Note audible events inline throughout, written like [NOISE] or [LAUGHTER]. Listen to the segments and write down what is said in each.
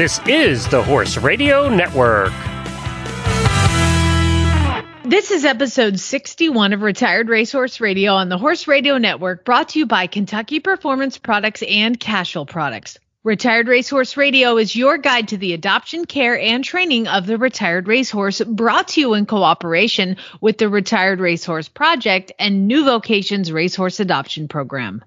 This is the Horse Radio Network. This is episode 61 of Retired Racehorse Radio on the Horse Radio Network, brought to you by Kentucky Performance Products and Cashel Products. Retired Racehorse Radio is your guide to the adoption, care, and training of the retired racehorse, brought to you in cooperation with the Retired Racehorse Project and New Vocations Racehorse Adoption Program.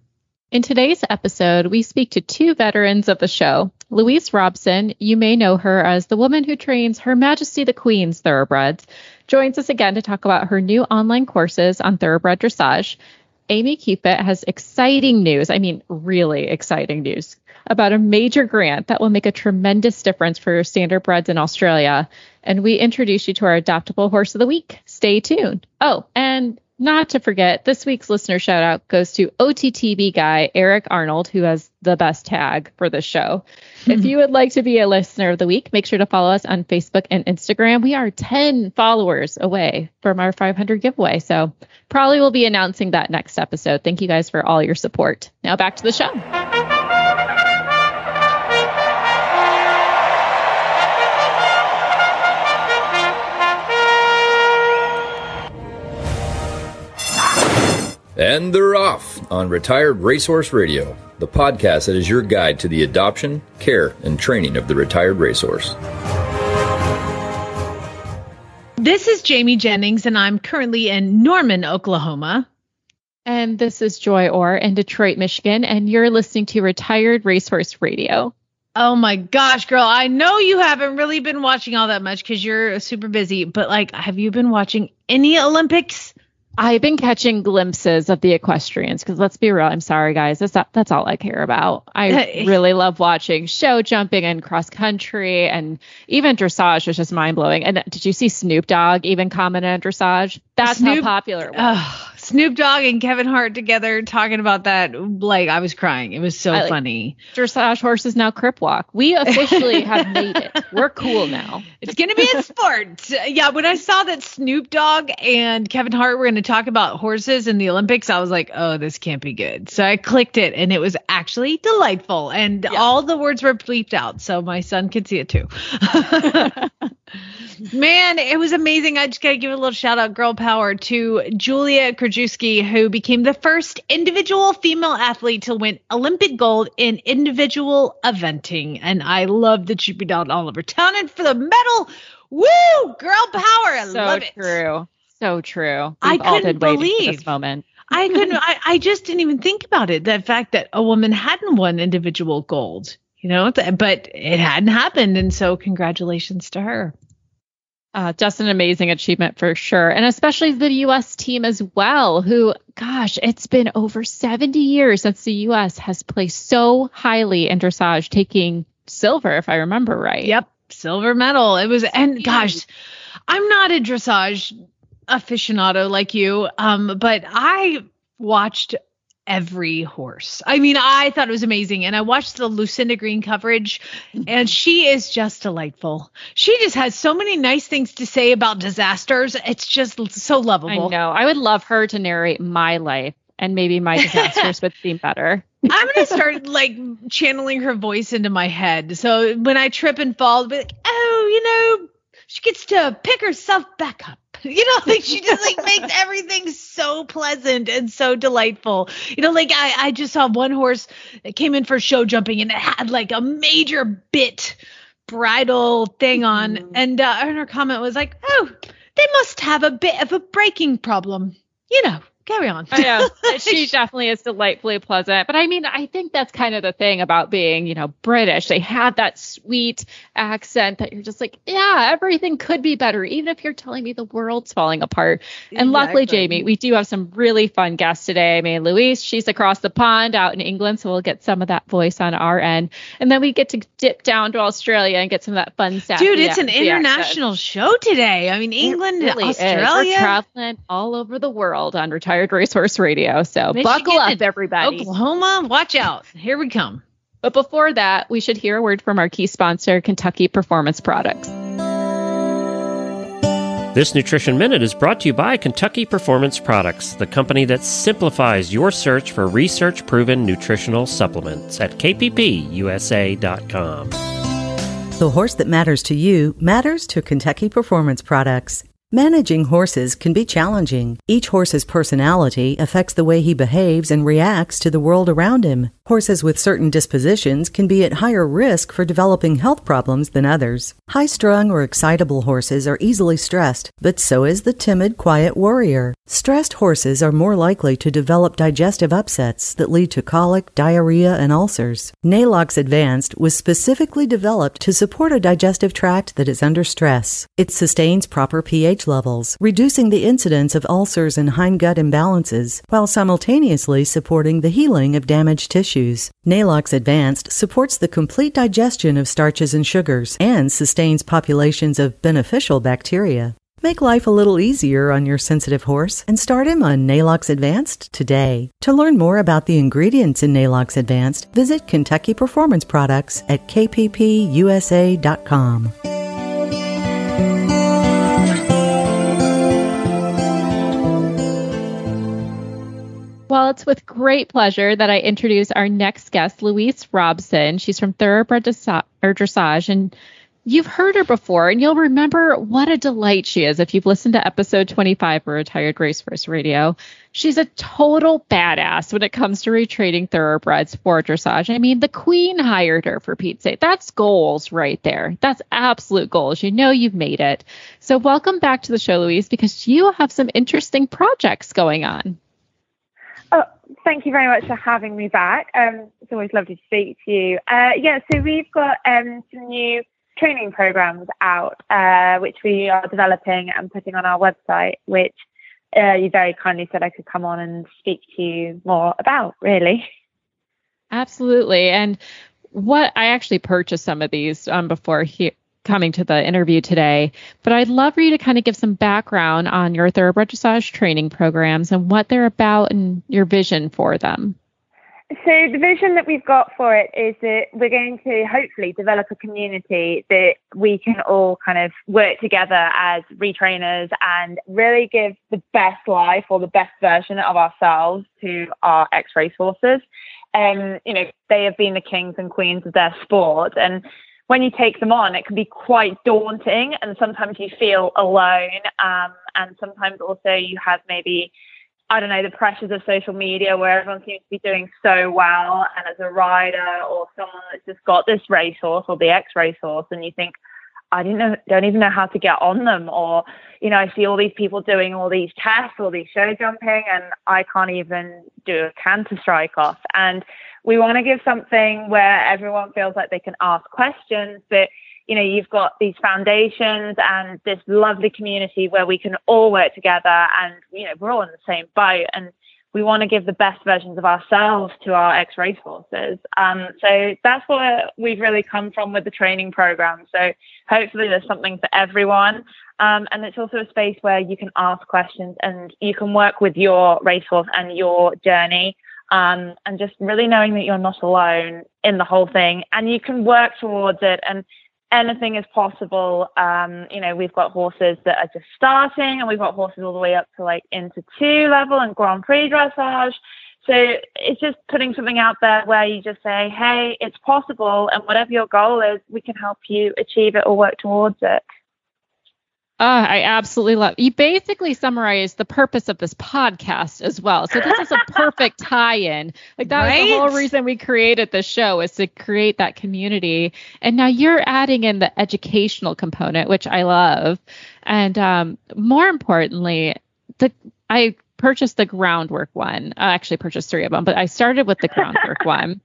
In today's episode, we speak to two veterans of the show. Louise Robson, you may know her as the woman who trains Her Majesty the Queen's thoroughbreds, joins us again to talk about her new online courses on thoroughbred dressage. Amy Cupit has exciting news, I mean, really exciting news, about a major grant that will make a tremendous difference for your standardbreds in Australia. And we introduce you to our adoptable horse of the week. Stay tuned. Oh, and not to forget, this week's listener shout out goes to OTTB guy Eric Arnold, who has the best tag for this show. Hmm. if you would like to be a listener of the week, make sure to follow us on Facebook and Instagram. We are 10 followers away from our 500 giveaway. So probably we'll be announcing that next episode. Thank you guys for all your support. Now back to the show. And they're off on Retired Racehorse Radio, the podcast that is your guide to the adoption, care, and training of the retired racehorse. This is Jamie Jennings, and I'm currently in Norman, Oklahoma. And this is Joy Orr in Detroit, Michigan, and you're listening to Retired Racehorse Radio. Oh my gosh, girl, I know you haven't really been watching all that much because you're super busy, but like, have you been watching any Olympics? I've been catching glimpses of the equestrians because let's be real. I'm sorry, guys. That's that's all I care about. I [LAUGHS] really love watching show jumping and cross country and even dressage was just mind blowing. And did you see Snoop Dogg even comment on dressage? That's Snoop, how popular it was. Uh, Snoop Dogg and Kevin Hart together talking about that. Like I was crying. It was so I, funny. Dressage horses now crip walk. We officially have made it. We're cool now. It's gonna be a sport. yeah. When I saw that Snoop Dogg and Kevin Hart were gonna talk about horses in the Olympics, I was like, oh, this can't be good. So I clicked it, and it was actually delightful. And yeah. all the words were bleeped out, so my son could see it too. [LAUGHS] Man, it was amazing. I just got to give a little shout out, girl power, to Julia Krajewski, who became the first individual female athlete to win Olympic gold in individual eventing. And I love that she beat out Oliver Townend for the medal. Woo, girl power. I so love it. true. So true. We've I couldn't believe this moment. I couldn't. I, I just didn't even think about it. The fact that a woman hadn't won individual gold, you know, but it hadn't happened, and so congratulations to her. Uh, just an amazing achievement for sure. And especially the U.S. team as well, who, gosh, it's been over 70 years since the U.S. has placed so highly in dressage, taking silver, if I remember right. Yep, silver medal. It was, and gosh, I'm not a dressage aficionado like you, um, but I watched every horse. I mean, I thought it was amazing. And I watched the Lucinda Green coverage, and she is just delightful. She just has so many nice things to say about disasters. It's just so lovable. I know. I would love her to narrate my life, and maybe my [LAUGHS] disasters would seem better. I'm gonna start like channeling her voice into my head. So when I trip and fall, I'll be like, oh, you know, she gets to pick herself back up. [LAUGHS] You know, like she just like makes everything so pleasant and so delightful. You know, like I, I just saw one horse that came in for show jumping and it had like a major bit bridle thing on. Mm-hmm. And uh, and her comment was like, oh, they must have a bit of a braking problem. You know, carry on. I know. [LAUGHS] she definitely is delightfully pleasant. But I mean, I think that's kind of the thing about being, you know, British. They have that sweet accent that you're just like, yeah, everything could be better, even if you're telling me the world's falling apart. And luckily, Jamie, we do have some really fun guests today. I mean, Louise, she's across the pond out in England, so we'll get some of that voice on our end. And then we get to dip down to Australia and get some of that fun stuff. Dude, it's an international accent. show today. I mean, England, really Australia. Is. We're traveling all over the world on Retire Retired Racehorse Radio. So Michigan, buckle up, everybody. Oklahoma, watch out. Here we come. But before that, we should hear a word from our key sponsor, Kentucky Performance Products. This Nutrition Minute is brought to you by Kentucky Performance Products, the company that simplifies your search for research proven nutritional supplements at kppusa.com. The horse that matters to you matters to Kentucky Performance Products. Managing horses can be challenging. Each horse's personality affects the way he behaves and reacts to the world around him. Horses with certain dispositions can be at higher risk for developing health problems than others. High strung or excitable horses are easily stressed, but so is the timid, quiet warrior. Stressed horses are more likely to develop digestive upsets that lead to colic, diarrhea, and ulcers. Neigh-Lox Advanced was specifically developed to support a digestive tract that is under stress. It sustains proper pH levels, reducing the incidence of ulcers and hindgut imbalances, while simultaneously supporting the healing of damaged Neigh-Lox Advanced supports the complete digestion of starches and sugars and sustains populations of beneficial bacteria. Make life a little easier on your sensitive horse and start him on Neigh-Lox Advanced today. To learn more about the ingredients in Neigh-Lox Advanced, visit Kentucky Performance Products at kppusa.com. Well, it's with great pleasure that I introduce our next guest, Louise Robson. She's from Thoroughbred Dressage, and you've heard her before, and you'll remember what a delight she is if you've listened to episode 25 for Retired Racehorse Radio. She's a total badass when it comes to retraining thoroughbreds for dressage. I mean, the queen hired her for Pete's sake. That's goals right there. That's absolute goals. You know you've made it. So welcome back to the show, Louise, because you have some interesting projects going on. Oh, thank you very much for having me back. Um, it's always lovely to speak to you. Uh, yeah, so we've got um, some new training programs out, uh, which we are developing and putting on our website, which uh, you very kindly said I could come on and speak to you more about, really. Absolutely. And what I actually purchased some of these um, before here coming to the interview today, but I'd love for you to kind of give some background on your thoroughbred dressage training programs and what they're about and your vision for them. So the vision that we've got for it is that we're going to hopefully develop a community that we can all kind of work together as retrainers and really give the best life or the best version of ourselves to our ex racehorses. And um, you know, they have been the kings and queens of their sport and when you take them on, it can be quite daunting, and sometimes you feel alone. Um, and sometimes also you have maybe, I don't know, the pressures of social media where everyone seems to be doing so well. And as a rider or someone that's just got this racehorse or the ex racehorse, and you think, I didn't know, don't even know how to get on them, or you know, I see all these people doing all these tests, all these show jumping, and I can't even do a canter strike off. And we want to give something where everyone feels like they can ask questions, but you know, you've got these foundations and this lovely community where we can all work together and, you know, we're all in the same boat and we want to give the best versions of ourselves to our ex racehorses. Um, so that's where we've really come from with the training program. So hopefully there's something for everyone. Um, and it's also a space where you can ask questions and you can work with your racehorse and your journey um, and just really knowing that you're not alone in the whole thing and you can work towards it and anything is possible. Um, you know, we've got horses that are just starting and we've got horses all the way up to like Inter II level and Grand Prix dressage. So it's just putting something out there where you just say, hey, it's possible. And whatever your goal is, we can help you achieve it or work towards it. Oh, I absolutely love. You basically summarized the purpose of this podcast as well. So this is a perfect [LAUGHS] tie-in. Like that right? was the whole reason we created this show is to create that community. And now you're adding in the educational component, which I love. And um, more importantly, the I purchased the groundwork one. I actually purchased three of them, but I started with the groundwork [LAUGHS] one.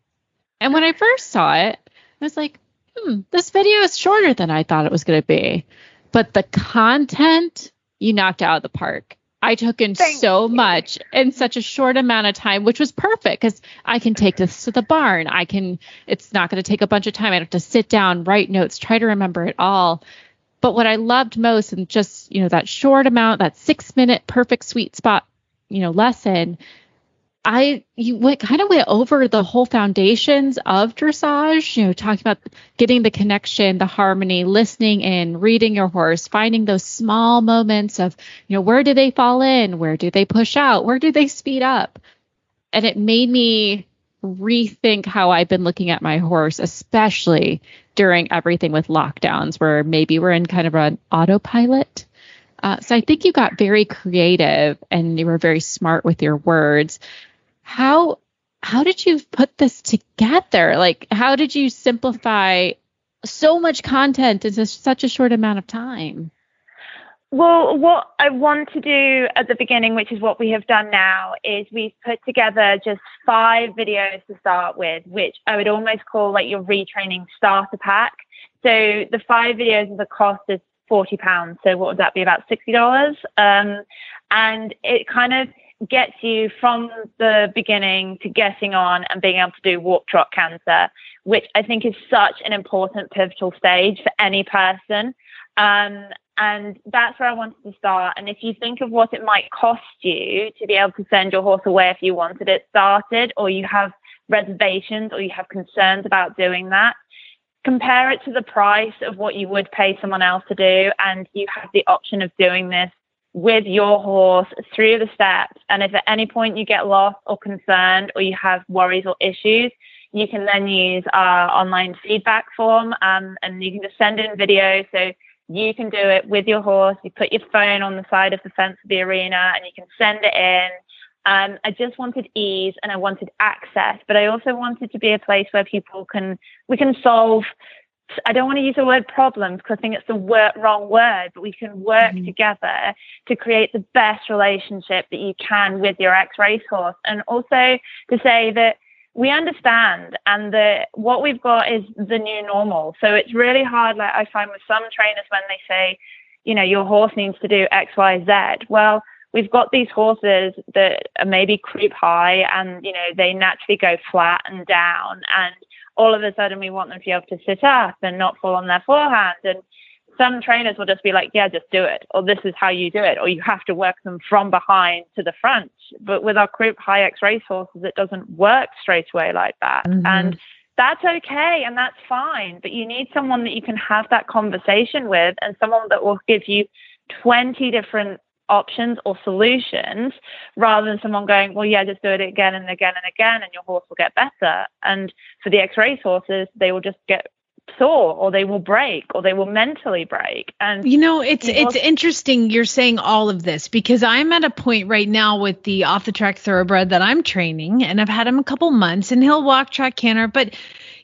And when I first saw it, I was like, hmm, this video is shorter than I thought it was going to be but the content you knocked out of the park. I took in Thank so you. much in such a short amount of time, which was perfect because I can take this to the barn. I can, it's not going to take a bunch of time. I have to sit down, write notes, try to remember it all. But what I loved most and just, you know, that short amount, that six minute perfect sweet spot, you know, lesson I you went kind of went over the whole foundations of dressage, you know, talking about getting the connection, the harmony, listening in, reading your horse, finding those small moments of, you know, where do they fall in, where do they push out, where do they speed up? And it made me rethink how I've been looking at my horse, especially during everything with lockdowns, where maybe we're in kind of an autopilot. Uh, so I think you got very creative and you were very smart with your words. How how did you put this together? Like, how did you simplify so much content in such a short amount of time? Well, what I want to do at the beginning, which is what we have done now, is we've put together just five videos to start with, which I would almost call like your retraining starter pack. So the five videos, the cost is forty pounds. So what would that be? About sixty dollars. Um, and it kind of gets you from the beginning to getting on and being able to do walk trot canter, which I think is such an important pivotal stage for any person. Um, and that's where I wanted to start. And if you think of what it might cost you to be able to send your horse away if you wanted it started, or you have reservations or you have concerns about doing that, compare it to the price of what you would pay someone else to do. And you have the option of doing this with your horse through the steps. And if at any point you get lost or concerned or you have worries or issues, you can then use our online feedback form um, and you can just send in video. So you can do it with your horse. You put your phone on the side of the fence of the arena and you can send it in. Um, I just wanted ease and I wanted access, but I also wanted to be a place where people can, we can solve I don't want to use the word problems because I think it's the wrong word, but we can work mm-hmm. together to create the best relationship that you can with your ex racehorse. And also to say that we understand and that what we've got is the new normal. So it's really hard, like I find with some trainers when they say, you know, your horse needs to do X, Y, Z. Well, we've got these horses that are maybe croup high and, you know, they naturally go flat and down. And all of a sudden we want them to be able to sit up and not fall on their forehand. And some trainers will just be like, yeah, just do it, or this is how you do it, or you have to work them from behind to the front. But with our croup high X race horses, it doesn't work straight away like that. Mm-hmm. And that's okay and that's fine. But you need someone that you can have that conversation with and someone that will give you 20 different options or solutions rather than someone going, well, yeah, just do it again and again and again, and your horse will get better. And for the X race horses, they will just get sore or they will break or they will mentally break and you know it's you know, it's interesting you're saying all of this because i'm at a point right now with the off the track thoroughbred that i'm training and i've had him a couple months and he'll walk track canter but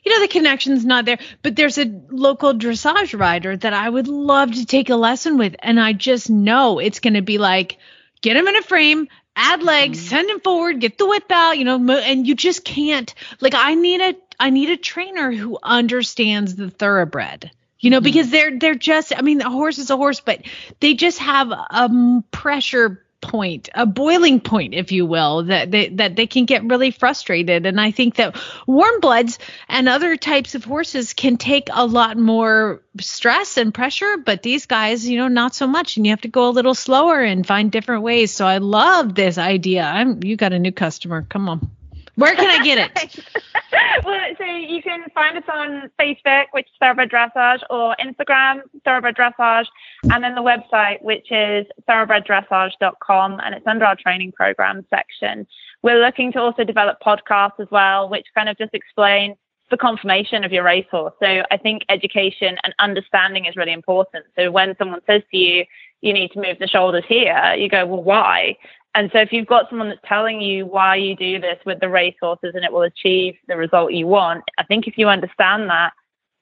you know the connection's not there but there's a local dressage rider that i would love to take a lesson with and i just know it's going to be like get him in a frame add legs mm-hmm. send him forward get the whip out you know and you just can't like i need a i need a trainer who understands the thoroughbred you know mm-hmm. because they're they're just i mean a horse is a horse but they just have a pressure point, a boiling point, if you will, that they, that they can get really frustrated. And I think that warm bloods and other types of horses can take a lot more stress and pressure, but these guys, you know, not so much. And you have to go a little slower and find different ways. So I love this idea. I'm you got a new customer. Come on. Where can I get it? [LAUGHS] well, so you can find us on Facebook, which is Thoroughbred Dressage, or Instagram, Thoroughbred Dressage, and then the website, which is thoroughbreddressage.com, and it's under our training program section. We're looking to also develop podcasts as well, which kind of just explain the conformation of your racehorse. So I think education and understanding is really important. So when someone says to you, you need to move the shoulders here, you go, well, why? And so if you've got someone that's telling you why you do this with the racehorses and it will achieve the result you want, I think if you understand that,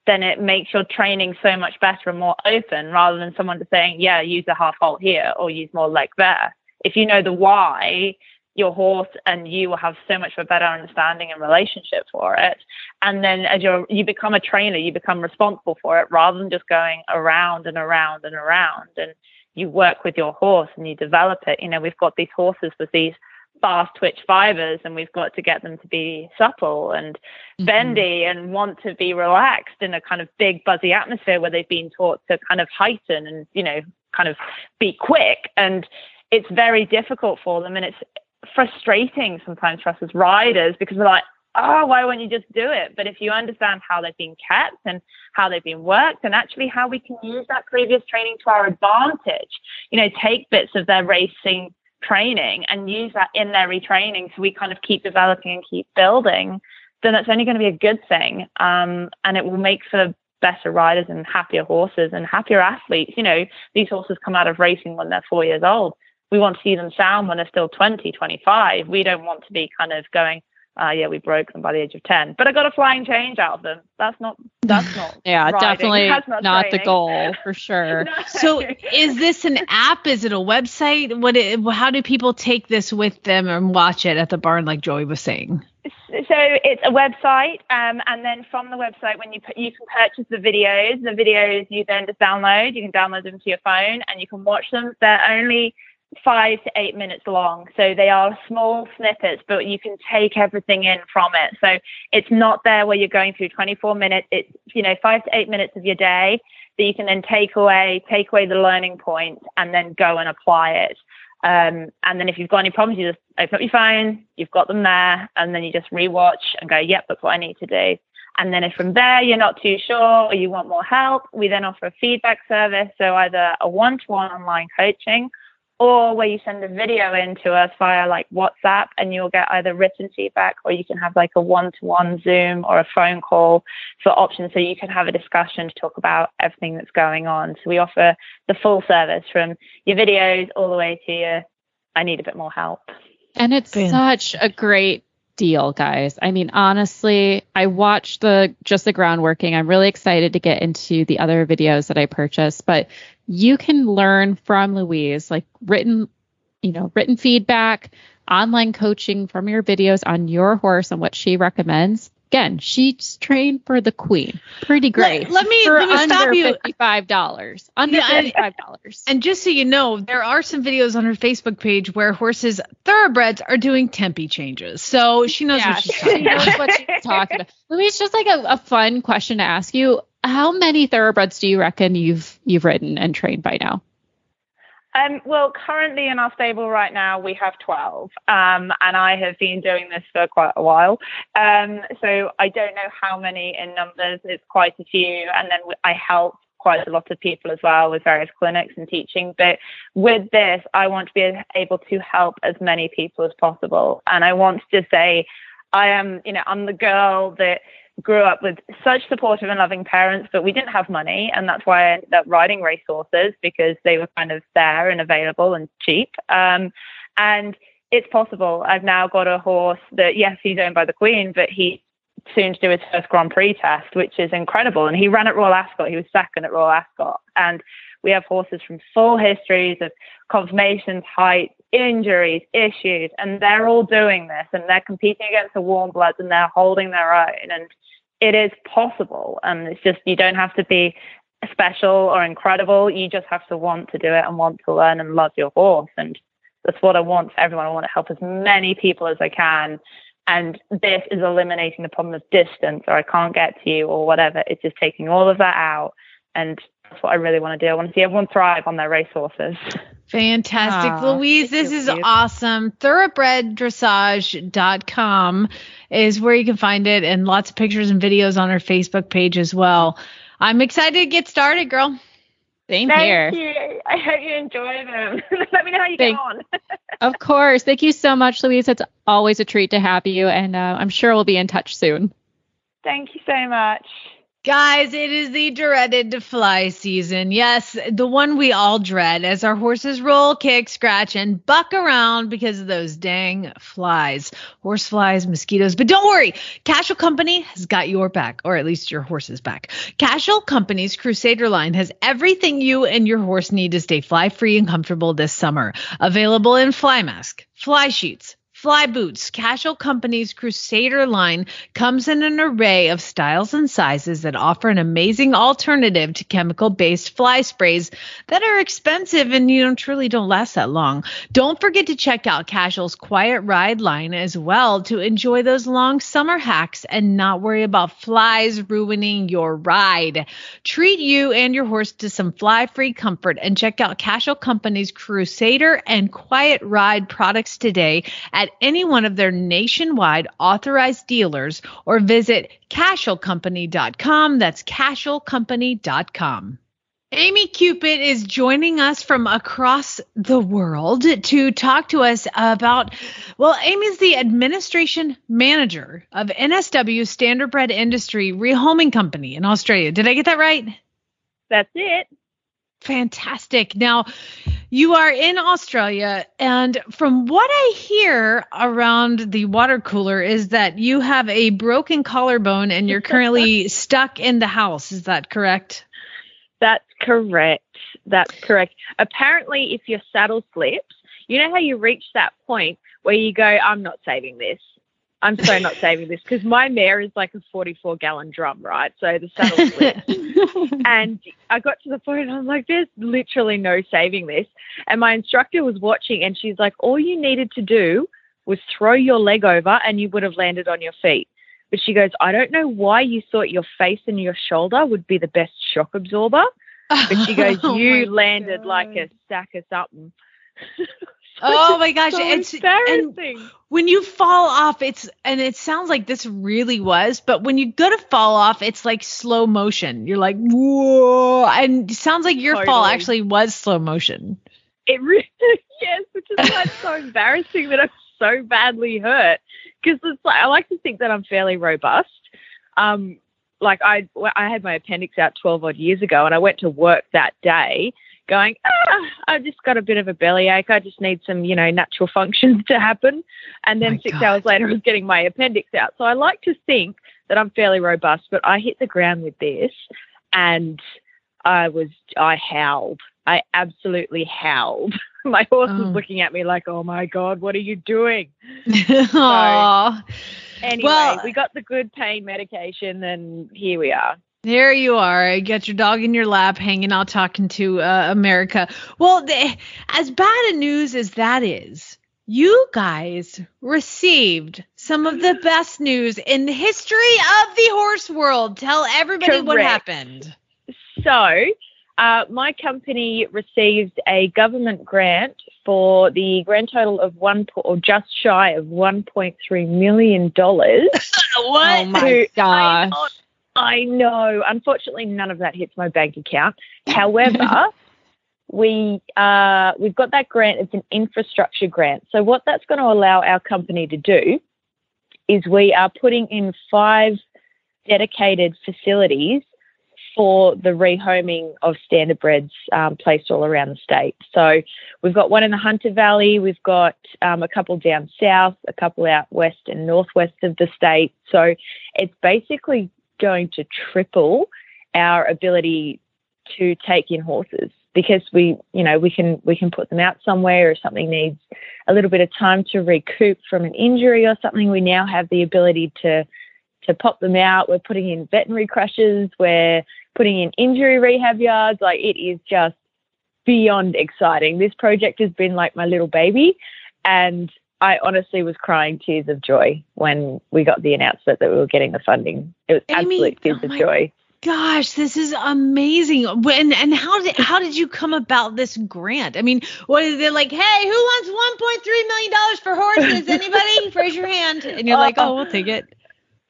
then it makes your training so much better and more open rather than someone just saying, yeah, use a half halt here or use more leg there. If you know the why, your horse and you will have so much of a better understanding and relationship for it. And then as you're, you become a trainer, you become responsible for it rather than just going around and around and around. And you work with your horse and you develop it. You know, we've got these horses with these fast twitch fibers and we've got to get them to be supple and mm-hmm. bendy and want to be relaxed in a kind of big buzzy atmosphere where they've been taught to kind of heighten and you know kind of be quick and it's very difficult for them and it's frustrating sometimes for us as riders because we're like oh, why won't you just do it? But if you understand how they've been kept and how they've been worked and actually how we can use that previous training to our advantage, you know, take bits of their racing training and use that in their retraining so we kind of keep developing and keep building, then that's only going to be a good thing. Um, and it will make for better riders and happier horses and happier athletes. You know, these horses come out of racing when they're four years old. We want to see them sound when they're still 20, 25. We don't want to be kind of going, uh, yeah, we broke them by the age of 10. But I got a flying change out of them. That's not, that's not. [LAUGHS] yeah, riding. definitely [LAUGHS] That's not, not the goal for sure. [LAUGHS] No. So is this an app? Is it a website? What? It, how do people take this with them and watch it at the barn, like Joey was saying? so it's a website, um, and then from the website, when you put, you can purchase the videos. The videos you then just download. You can download them to your phone, and you can watch them. They're only five to eight minutes long, so they are small snippets, but you can take everything in from it. So it's not there where you're going through 24 minutes. It's you know five to eight minutes of your day that you can then take away, take away the learning and then go and apply it. Um, and then if you've got any problems, you just open up your phone, you've got them there, and then you just rewatch and go, yep, that's what I need to do. And then if from there you're not too sure or you want more help, we then offer a feedback service. So either a one-to-one online coaching or where you send a video in to us via like WhatsApp and you'll get either written feedback or you can have like a one-to-one Zoom or a phone call for options so you can have a discussion to talk about everything that's going on. So we offer the full service from your videos all the way to your I need a bit more help. And it's Fan- such a great deal, guys. I mean, honestly, I watched the just the groundworking. I'm really excited to get into the other videos that I purchased, but you can learn from Louise, like written, you know, written feedback, online coaching from your videos on your horse and what she recommends. Again, she's trained for the queen. Pretty great. let me- for let me stop you. fifty-five dollars. Under Yeah, and- fifty-five dollars. And just so you know, there are some videos on her Facebook page where horses, thoroughbreds, are doing tempi changes. So she knows yeah, what she's she talking about. knows what she's talking about. [LAUGHS] Louise, just like a, a fun question to ask you. How many thoroughbreds do you reckon you've you've ridden and trained by now? Um, well, currently in our stable right now, we have 12, um, and I have been doing this for quite a while. Um, so I don't know how many in numbers, it's quite a few. And then I help quite a lot of people as well with various clinics and teaching. But with this, I want to be able to help as many people as possible. And I want to say, I am, you know, I'm the girl that grew up with such supportive and loving parents, but we didn't have money. And that's why I ended up riding racehorses because they were kind of there and available and cheap. Um, and it's possible. I've now got a horse that, yes, he's owned by the Queen, but he soon to do his first Grand Prix test, which is incredible. And he ran at Royal Ascot. He was second at Royal Ascot. And we have horses from full histories of conformations, height, injuries, issues, and they're all doing this and they're competing against the warm bloods and they're holding their own. And it is possible. And it's just, you don't have to be special or incredible. You just have to want to do it and want to learn and love your horse. And that's what I want for everyone. I want to help as many people as I can. And this is eliminating the problem of distance or I can't get to you or whatever. It's just taking all of that out. And that's what I really want to do. I want to see everyone thrive on their racehorses. Fantastic. Aw, Louise, this is Louise. awesome. Thoroughbreddressage.com is where you can find it and lots of pictures and videos on her Facebook page as well. I'm excited to get started, girl. Same Thank here. you. I hope you enjoy them. [LAUGHS] Let me know how you Thank- get on. [LAUGHS] Of course. Thank you so much, Louise. It's always a treat to have you, and uh, I'm sure we'll be in touch soon. Thank you so much. Guys, it is the dreaded fly season. Yes, the one we all dread as our horses roll, kick, scratch, and buck around because of those dang flies. Horse flies, mosquitoes. But don't worry, Cashel Company has got your back, or at least your horse's back. Cashel Company's Crusader line has everything you and your horse need to stay fly free and comfortable this summer. Available in fly mask, fly sheets, Fly Boots, Cashel Company's Crusader line comes in an array of styles and sizes that offer an amazing alternative to chemical based fly sprays that are expensive and you know truly don't last that long. Don't forget to check out Cashel's Quiet Ride line as well to enjoy those long summer hacks and not worry about flies ruining your ride. Treat you and your horse to some fly free comfort and check out Cashel Company's Crusader and Quiet Ride products today at any one of their nationwide authorized dealers or visit cashelcompany.com. That's cashelcompany.com. Amy Cupid is joining us from across the world to talk to us about. Well, Amy's the administration manager of NSW Standardbred Industry Rehoming Company in Australia. Did I get that right? That's it. Fantastic. Now, you are in Australia, and from what I hear around the water cooler is that you have a broken collarbone and you're currently [LAUGHS] stuck in the house. Is that correct? That's correct. That's correct. Apparently, if your saddle slips, you know how you reach that point where you go, I'm not saving this. I'm so not saving this because my mare is like a 44 gallon drum, right? So the saddle [LAUGHS] slipped. and I got to the point, I'm like, there's literally no saving this. And my instructor was watching and she's like, all you needed to do was throw your leg over and you would have landed on your feet. But she goes, I don't know why you thought your face and your shoulder would be the best shock absorber. But she [LAUGHS] goes, Oh you my landed God. like a sack of something. [LAUGHS] Oh my gosh, so it's and embarrassing. when you fall off, it's and it sounds like this really was, but when you go to fall off, it's like slow motion. You're like whoa, and it sounds like your fall actually was slow motion. It really [LAUGHS] yes, which is why it's so [LAUGHS] embarrassing that I'm so badly hurt. Because it's like I like to think that I'm fairly robust. Um, like I I had my appendix out 12 odd years ago, and I went to work that day going, ah, I've just got a bit of a bellyache. I just need some, you know, natural functions to happen. And then six God. hours later, I was getting my appendix out. So I like to think that I'm fairly robust, but I hit the ground with this, and I was I howled. I absolutely howled. [LAUGHS] My horse Oh. was looking at me like, "Oh my god, what are you doing?" [LAUGHS] Aw. Anyway, Well- we got the good pain medication, and here we are. There you are. You got your dog in your lap, hanging out, talking to uh, America. Well, the, as bad a news as that is, you guys received some of the [LAUGHS] best news in the history of the horse world. Tell everybody what happened. So, uh, my company received a government grant for the grand total of one po- or just shy of 1.3 million dollars. [LAUGHS] What? Oh my gosh. I know. Unfortunately, none of that hits my bank account. However, [LAUGHS] we uh, we've got that grant. It's an infrastructure grant. So what that's going to allow our company to do is we are putting in five dedicated facilities for the rehoming of standardbreds um, placed all around the state. So we've got one in the Hunter Valley, we've got um, a couple down south, a couple out west and northwest of the state. So it's basically going to triple our ability to take in horses because we you know we can we can put them out somewhere or something needs a little bit of time to recoup from an injury or something. We now have the ability to to pop them out. We're putting in veterinary crushes. We're putting in injury rehab yards. Like it is just beyond exciting. This project has been like my little baby. And I honestly was crying tears of joy when we got the announcement that we were getting the funding. It was Amy, absolute tears oh of joy. Gosh, this is amazing. When and how did how did you come about this grant? I mean, what is it like? Hey, who wants 1.3 million dollars for horses? Anybody? [LAUGHS] Raise your hand. And you're like, oh, we'll take it.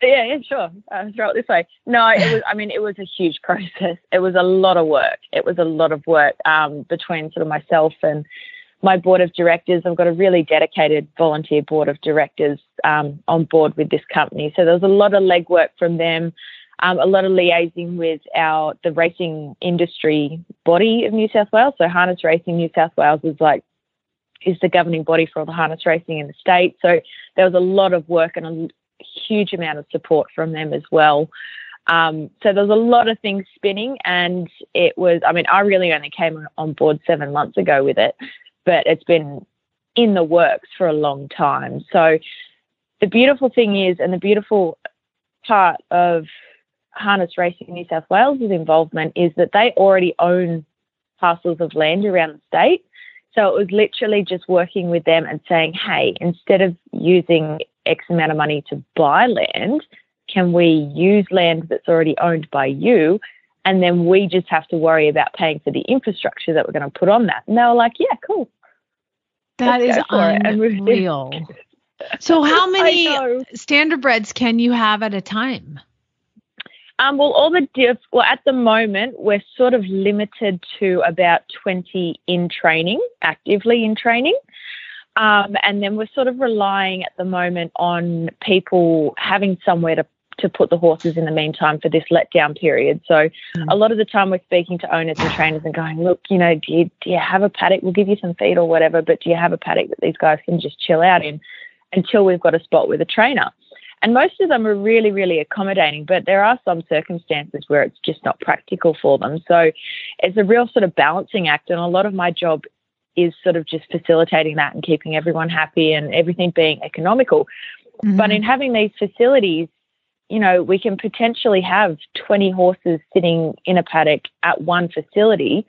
Yeah, yeah, sure. Uh, throw it this way. No, it was. I mean, it was a huge process. It was a lot of work. It was a lot of work um, between sort of myself and my board of directors. I've got a really dedicated volunteer board of directors um, on board with this company. So there was a lot of legwork from them. Um, a lot of liaising with our the racing industry body of New South Wales. So Harness Racing New South Wales is like is the governing body for all the harness racing in the state. So there was a lot of work and a huge amount of support from them as well. Um, so there was a lot of things spinning, and it was. I mean, I really only came on board seven months ago with it, but it's been in the works for a long time. So the beautiful thing is, and the beautiful part of Harness Racing New South Wales' involvement is that they already own parcels of land around the state. So it was literally just working with them and saying, hey, instead of using X amount of money to buy land, can we use land that's already owned by you? And then we just have to worry about paying for the infrastructure that we're going to put on that. And they were like, yeah, cool. That Let's is go for it. And we did. unreal. So how [LAUGHS] many I know. standardbreds can you have at a time? Um, well, all the diff. Well, at the moment, we're sort of limited to about 20 in training, actively in training. Um, and then we're sort of relying at the moment on people having somewhere to, to put the horses in the meantime for this letdown period. So mm. a lot of the time we're speaking to owners and trainers and going, look, you know, do you, do you have a paddock? We'll give you some feed or whatever, but do you have a paddock that these guys can just chill out in until we've got a spot with a trainer? And most of them are really, really accommodating, but there are some circumstances where it's just not practical for them. So it's a real sort of balancing act. And a lot of my job is sort of just facilitating that and keeping everyone happy and everything being economical. Mm-hmm. But in having these facilities, you know, we can potentially have 20 horses sitting in a paddock at one facility,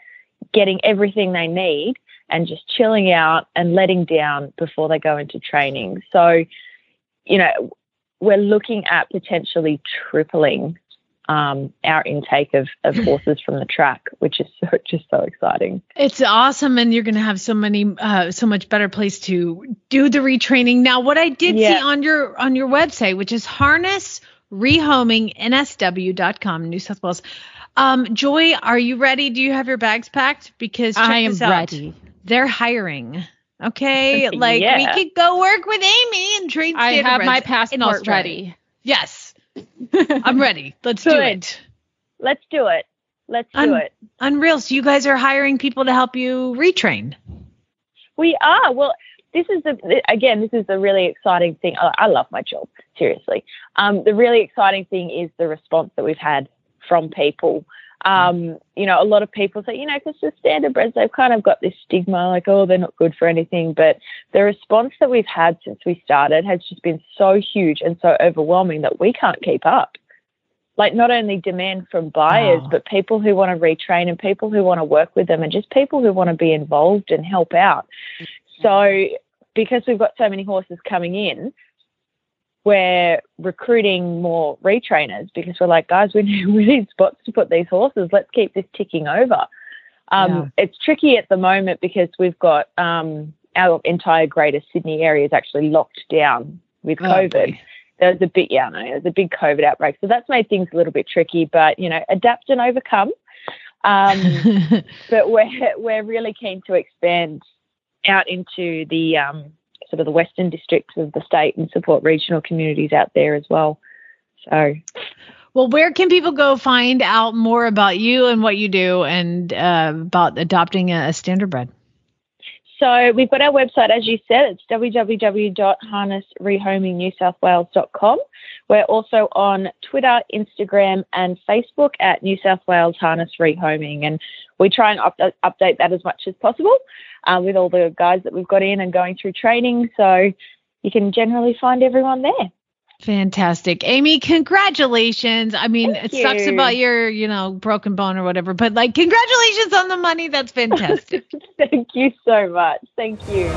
getting everything they need and just chilling out and letting down before they go into training. So, you know, we're looking at potentially tripling um, our intake of, of [LAUGHS] horses from the track, which is so, just so exciting. It's awesome, and you're going to have so many, uh, so much better place to do the retraining. Now, what I did yeah. see on your on your website, which is harness rehoming nsw.com, New South Wales. Um, Joy, are you ready? Do you have your bags packed? Because I am ready. They're hiring. Okay, [LAUGHS] like yeah. we could go work with Amy and train. I have my passport ready. Yes. [LAUGHS] I'm ready. Let's do it. Let's do it. Let's do Un- it. Unreal. So you guys are hiring people to help you retrain. We are. Well, this is the again, this is the really exciting thing. I love my job, seriously. Um, the really exciting thing is the response that we've had from people. Um, you know, a lot of people say, you know, because the standardbreds, they've kind of got this stigma, like, oh, they're not good for anything. But the response that we've had since we started has just been so huge and so overwhelming that we can't keep up. Like, not only demand from buyers, oh. but people who want to retrain and people who want to work with them and just people who want to be involved and help out. So, because we've got so many horses coming in, we're recruiting more retrainers because we're like, guys, we [LAUGHS] need, we need spots to put these horses. Let's keep this ticking over. Um, yeah. It's tricky at the moment because we've got um, our entire Greater Sydney area is actually locked down with oh, COVID. Oh, there's a big, yeah, no, there's a big COVID outbreak, so that's made things a little bit tricky. But you know, adapt and overcome. Um, [LAUGHS] but we're we're really keen to expand out into the um, sort of the western districts of the state and support regional communities out there as well. So, well, where can people go find out more about you and what you do and uh, about adopting a, a standardbred? So we've got our website, as you said, it's www.harnessrehoming.newsouthwales.com. We're also on Twitter, Instagram, and Facebook at New South Wales Harness Rehoming, and we try and up- update that as much as possible uh, with all the guys that we've got in and going through training. So you can generally find everyone there. Fantastic. Amy, congratulations. I mean, Thank it you. sucks about your, you know, broken bone or whatever, but like congratulations on the money. That's fantastic. [LAUGHS] Thank you so much. Thank you.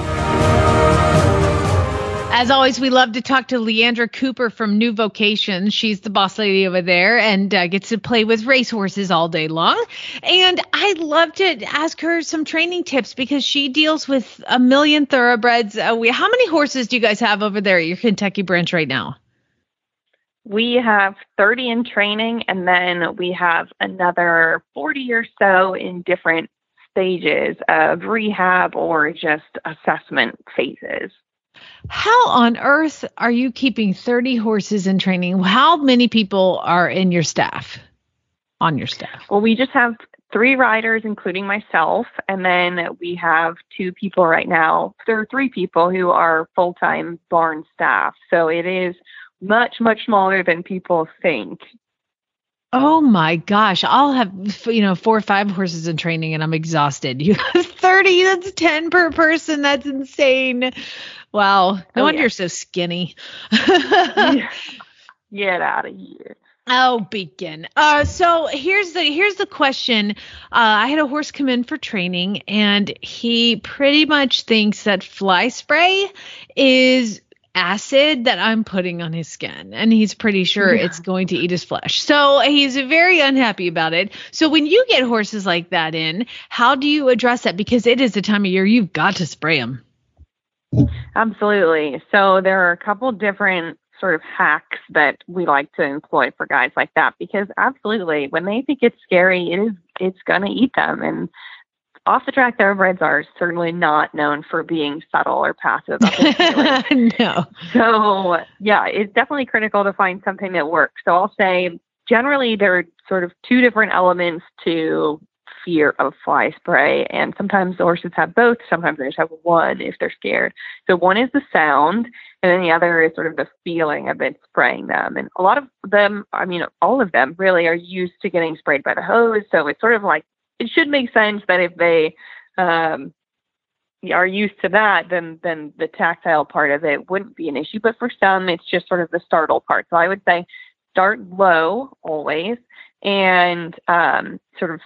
As always, we love to talk to Leandra Cooper from New Vocations. She's the boss lady over there and uh, gets to play with racehorses all day long. And I'd love to ask her some training tips because she deals with a million thoroughbreds. Uh, we, how many horses do you guys have over there at your Kentucky branch right now? We have 30 in training, and then we have another 40 or so in different stages of rehab or just assessment phases. How on earth are you keeping 30 horses in training? How many people are in your staff? On your staff? Well, we just have three riders, including myself, and then we have two people right now. There are three people who are full time barn staff. So it is much, much smaller than people think. Oh my gosh, I'll have you know four or five horses in training and I'm exhausted. [LAUGHS] You have 30, that's 10 per person. That's insane. Wow. No oh, wonder yeah. you're so skinny. [LAUGHS] Get out of here. Oh, Beacon. Uh, so here's the here's the question. Uh, I had a horse come in for training, and he pretty much thinks that fly spray is acid that I'm putting on his skin, and he's pretty sure yeah. it's going to eat his flesh. So he's very unhappy about it. So when you get horses like that in, how do you address that? Because it is the time of year you've got to spray them. Absolutely. So there are a couple different sort of hacks that we like to employ for guys like that because absolutely when they think it's scary it is it's going to eat them and off the track thoroughbreds are certainly not known for being subtle or passive about their feelings. no. So yeah, it's definitely critical to find something that works. So I'll say generally there are sort of two different elements to fear of fly spray, and sometimes the horses have both. Sometimes they just have one if they're scared. So one is the sound, and then the other is sort of the feeling of it spraying them. And a lot of them, I mean, all of them really are used to getting sprayed by the hose. So it's sort of like it should make sense that if they um, are used to that, then then the tactile part of it wouldn't be an issue. But for some, it's just sort of the startle part. So I would say start low always and um, sort of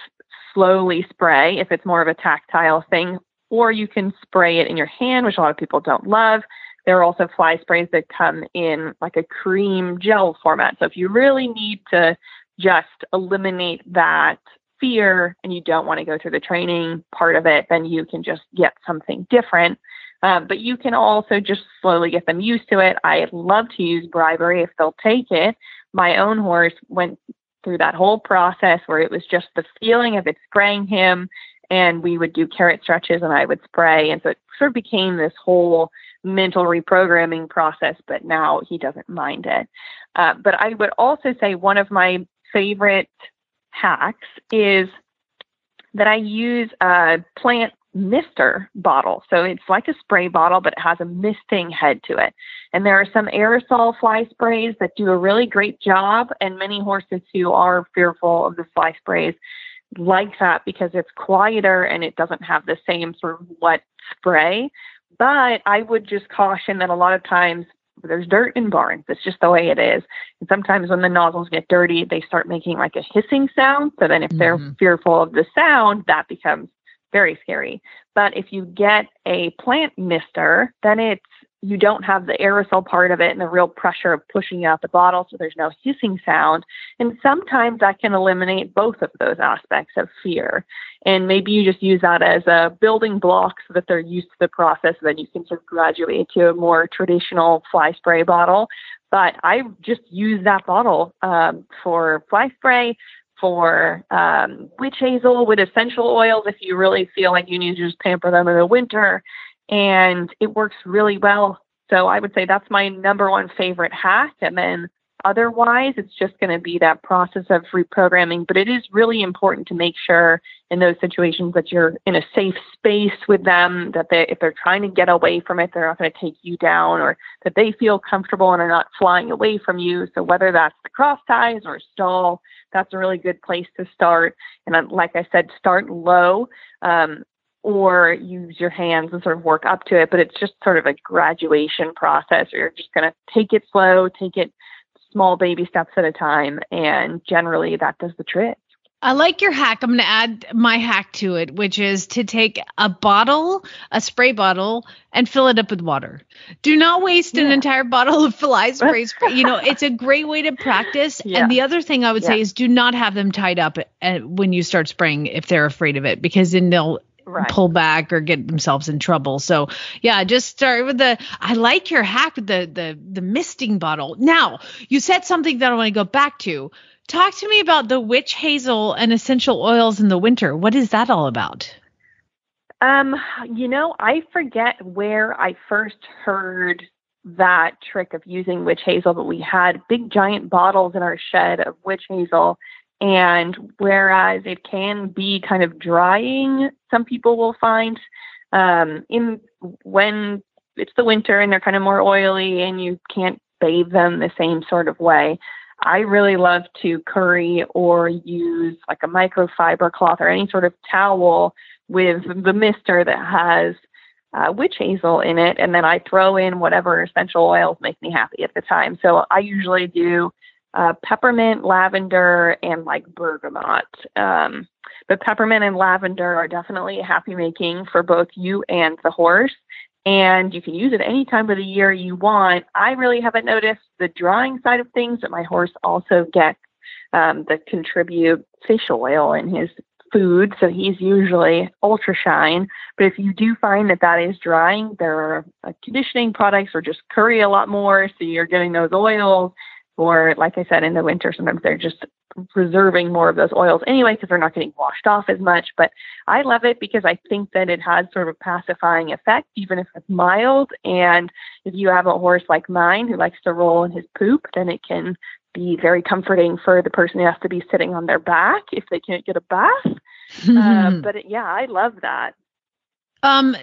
slowly spray if it's more of a tactile thing, or you can spray it in your hand, which a lot of people don't love. There are also fly sprays that come in like a cream gel format. So if you really need to just eliminate that fear and you don't want to go through the training part of it, then you can just get something different. Um, but you can also just slowly get them used to it. I love to use bribery if they'll take it. My own horse went through that whole process where it was just the feeling of it spraying him, and we would do carrot stretches and I would spray. And so it sort of became this whole mental reprogramming process, but now he doesn't mind it. Uh, but I would also say one of my favorite hacks is that I use a plant mister bottle. So it's like a spray bottle, but it has a misting head to it. And there are some aerosol fly sprays that do a really great job. And many horses who are fearful of the fly sprays like that because it's quieter and it doesn't have the same sort of wet spray. But I would just caution that a lot of times there's dirt in barns. It's just the way it is. And sometimes when the nozzles get dirty, they start making like a hissing sound. So then if they're mm-hmm. fearful of the sound, that becomes very scary. But if you get a plant mister, then it's you don't have the aerosol part of it and the real pressure of pushing out the bottle, so there's no hissing sound. And sometimes that can eliminate both of those aspects of fear. And maybe you just use that as a building block so that they're used to the process, and then you can sort of graduate to a more traditional fly spray bottle. But I just use that bottle um, for fly spray, for um, witch hazel with essential oils if you really feel like you need to just pamper them in the winter and it works really well. So I would say that's my number one favorite hack. And then otherwise, it's just going to be that process of reprogramming. But it is really important to make sure in those situations that you're in a safe space with them, that they, if they're trying to get away from it, they're not going to take you down, or that they feel comfortable and are not flying away from you. So whether that's the cross ties or stall, that's a really good place to start. And like I said, start low. Um, or use your hands and sort of work up to it. But it's just sort of a graduation process, or you're just going to take it slow, take it small baby steps at a time. And generally, that does the trick. I like your hack. I'm going to add my hack to it, which is to take a bottle, a spray bottle, and fill it up with water. Do not waste yeah. an entire bottle of fly [LAUGHS] spray. spray. You know, it's a great way to practice. Yeah. And the other thing I would yeah. say is do not have them tied up uh, when you start spraying if they're afraid of it, because then they'll right. pull back or get themselves in trouble. So yeah, just start with the. I like your hack with the the the misting bottle. Now you said something that I want to go back to. Talk to me about the witch hazel and essential oils in the winter. What is that all about? Um, you know, I forget where I first heard that trick of using witch hazel, but we had big giant bottles in our shed of witch hazel and whereas it can be kind of drying, some people will find um, in when it's the winter and they're kind of more oily and you can't bathe them the same sort of way. I really love to curry or use like a microfiber cloth or any sort of towel with the mister that has uh, witch hazel in it, and then I throw in whatever essential oils make me happy at the time. So I usually do uh, peppermint, lavender, and like bergamot. Um, but peppermint and lavender are definitely happy making for both you and the horse. And you can use it any time of the year you want. I really haven't noticed the drying side of things, but my horse also gets um, the contribute fish oil in his food, so he's usually ultra shine. But if you do find that that is drying, there are uh, conditioning products or just curry a lot more, so you're getting those oils. Or, like I said, in the winter, sometimes they're just reserving more of those oils anyway because they're not getting washed off as much. But I love it because I think that it has sort of a pacifying effect, even if it's mild. And if you have a horse like mine who likes to roll in his poop, then it can be very comforting for the person who has to be sitting on their back if they can't get a bath. [LAUGHS] uh, but it, yeah, I love that. Um,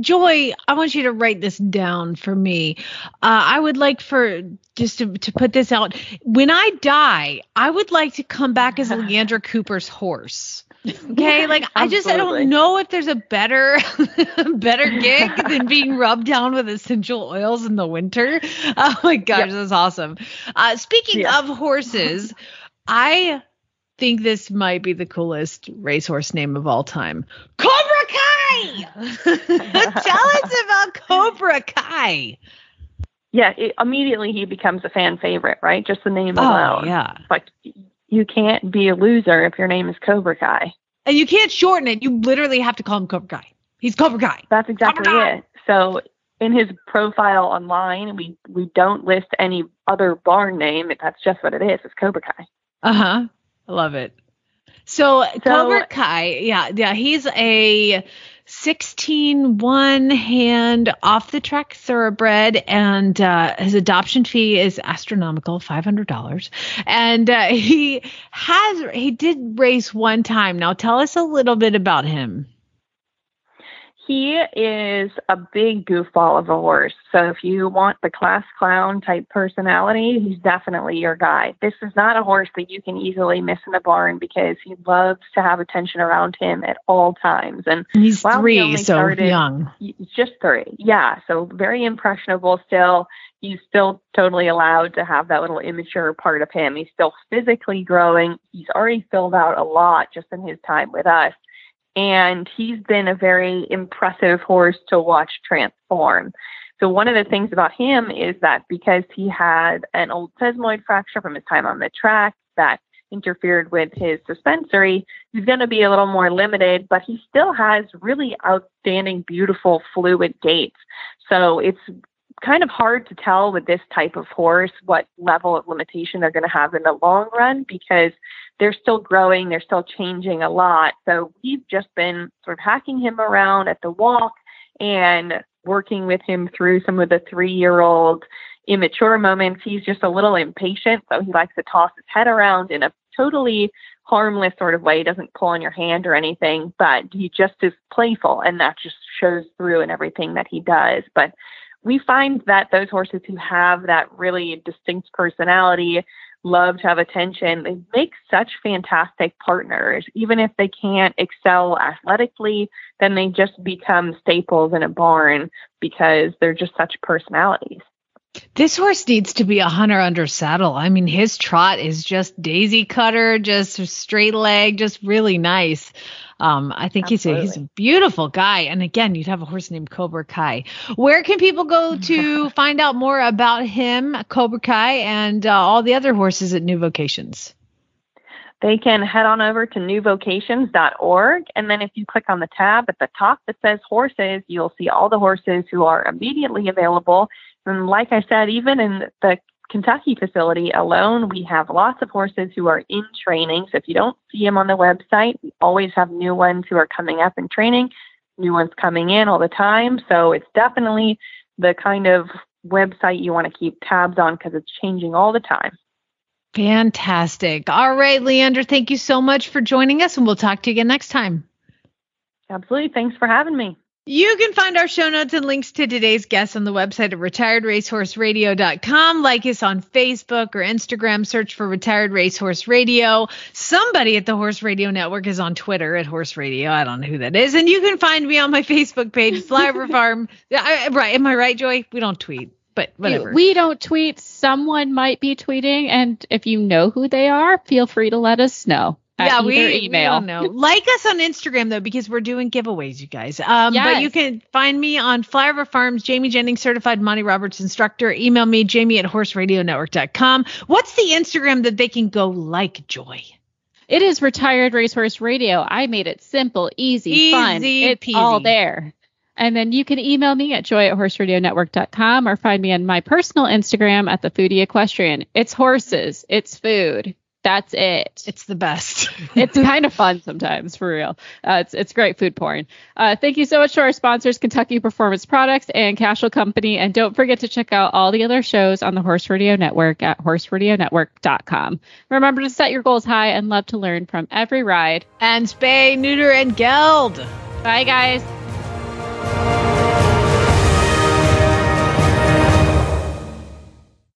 Joy, I want you to write this down for me. Uh, I would like for just to, to put this out. When I die, I would like to come back as Leandra [LAUGHS] Cooper's horse. Okay, like I just I don't know if there's a better [LAUGHS] better gig than being rubbed down with essential oils in the winter. Oh my gosh, yep. that's awesome. Uh, speaking yeah. of horses, I think this might be the coolest racehorse name of all time. Cobra Kai! [LAUGHS] [LAUGHS] Tell us about Cobra Kai. Yeah, it, immediately he becomes a fan favorite, right? Just the name oh, alone. Yeah. Like you can't be a loser if your name is Cobra Kai. And you can't shorten it. You literally have to call him Cobra Kai. He's Cobra Kai. That's exactly it. So in his profile online, we we don't list any other barn name. That's just what it is. It's Cobra Kai. Uh huh. I love it. So, so Cobra Kai, yeah, yeah, he's a 16 one hand off the track thoroughbred and uh, his adoption fee is astronomical $500 and uh, he has he did race one time. Now tell us a little bit about him he is a big goofball of a horse. So if you want the class clown type personality, he's definitely your guy. This is not a horse that you can easily miss in the barn because he loves to have attention around him at all times. And he's three, he so started, young. He's just three. Yeah. So very impressionable still. He's still totally allowed to have that little immature part of him. He's still physically growing. He's already filled out a lot just in his time with us and he's been a very impressive horse to watch transform. So one of the things about him is that because he had an old sesamoid fracture from his time on the track that interfered with his suspensory, he's going to be a little more limited, but he still has really outstanding, beautiful fluid gaits. So it's kind of hard to tell with this type of horse what level of limitation they're going to have in the long run because they're still growing, they're still changing a lot. So we've just been sort of hacking him around at the walk and working with him through some of the three year old immature moments. He's just a little impatient, so he likes to toss his head around in a totally harmless sort of way. He doesn't pull on your hand or anything, but he just is playful, and that just shows through in everything that he does. But we find that those horses who have that really distinct personality love to have attention. They make such fantastic partners. Even if they can't excel athletically, then they just become staples in a barn because they're just such personalities. This horse needs to be a hunter under saddle. I mean, his trot is just daisy cutter, just straight leg, just really nice. Um, I think he's a, he's a beautiful guy. And again, you'd have a horse named Cobra Kai. Where can people go [LAUGHS] to find out more about him, Cobra Kai, and uh, all the other horses at New Vocations? They can head on over to newvocations.org. And then if you click on the tab at the top that says horses, you'll see all the horses who are immediately available. And like I said, even in the Kentucky facility alone, we have lots of horses who are in training. So if you don't see them on the website, we always have new ones who are coming up in training, new ones coming in all the time. So it's definitely the kind of website you want to keep tabs on because it's changing all the time. Fantastic. All right, Leander, thank you so much for joining us, and we'll talk to you again next time. Absolutely. Thanks for having me. You can find our show notes and links to today's guests on the website at retiredracehorseradio.com. Like us on Facebook or Instagram, search for Retired Racehorse Radio. Somebody at the Horse Radio Network is on Twitter at Horse Radio. I don't know who that is. And you can find me on my Facebook page, Flyover Farm. [LAUGHS] I, right. Am I right, Joy? We don't tweet but whatever. We don't tweet. Someone might be tweeting, and if you know who they are, feel free to let us know yeah, we, email. We don't know. like us on Instagram though, because we're doing giveaways, you guys. Um, yes. but you can find me on Flyover Farms, Jamie Jennings, certified Monty Roberts instructor. Email me, Jamie at horseradionetwork.com. What's the Instagram that they can go like, Joy? It is Retired Racehorse Radio. I made it simple, easy, fun. Easy It's peasy. all there. And then you can email me at joy at horseradionetwork.com or find me on my personal Instagram at the foodie equestrian. It's horses, it's food. That's it. It's the best. [LAUGHS] it's kind of fun sometimes, for real. Uh, it's it's great food porn. Uh, thank you so much to our sponsors, Kentucky Performance Products and Cashel Company, and don't forget to check out all the other shows on the Horse Radio Network at horseradionetwork.com. Remember to set your goals high and love to learn from every ride. and spay, neuter, and geld. Bye, guys.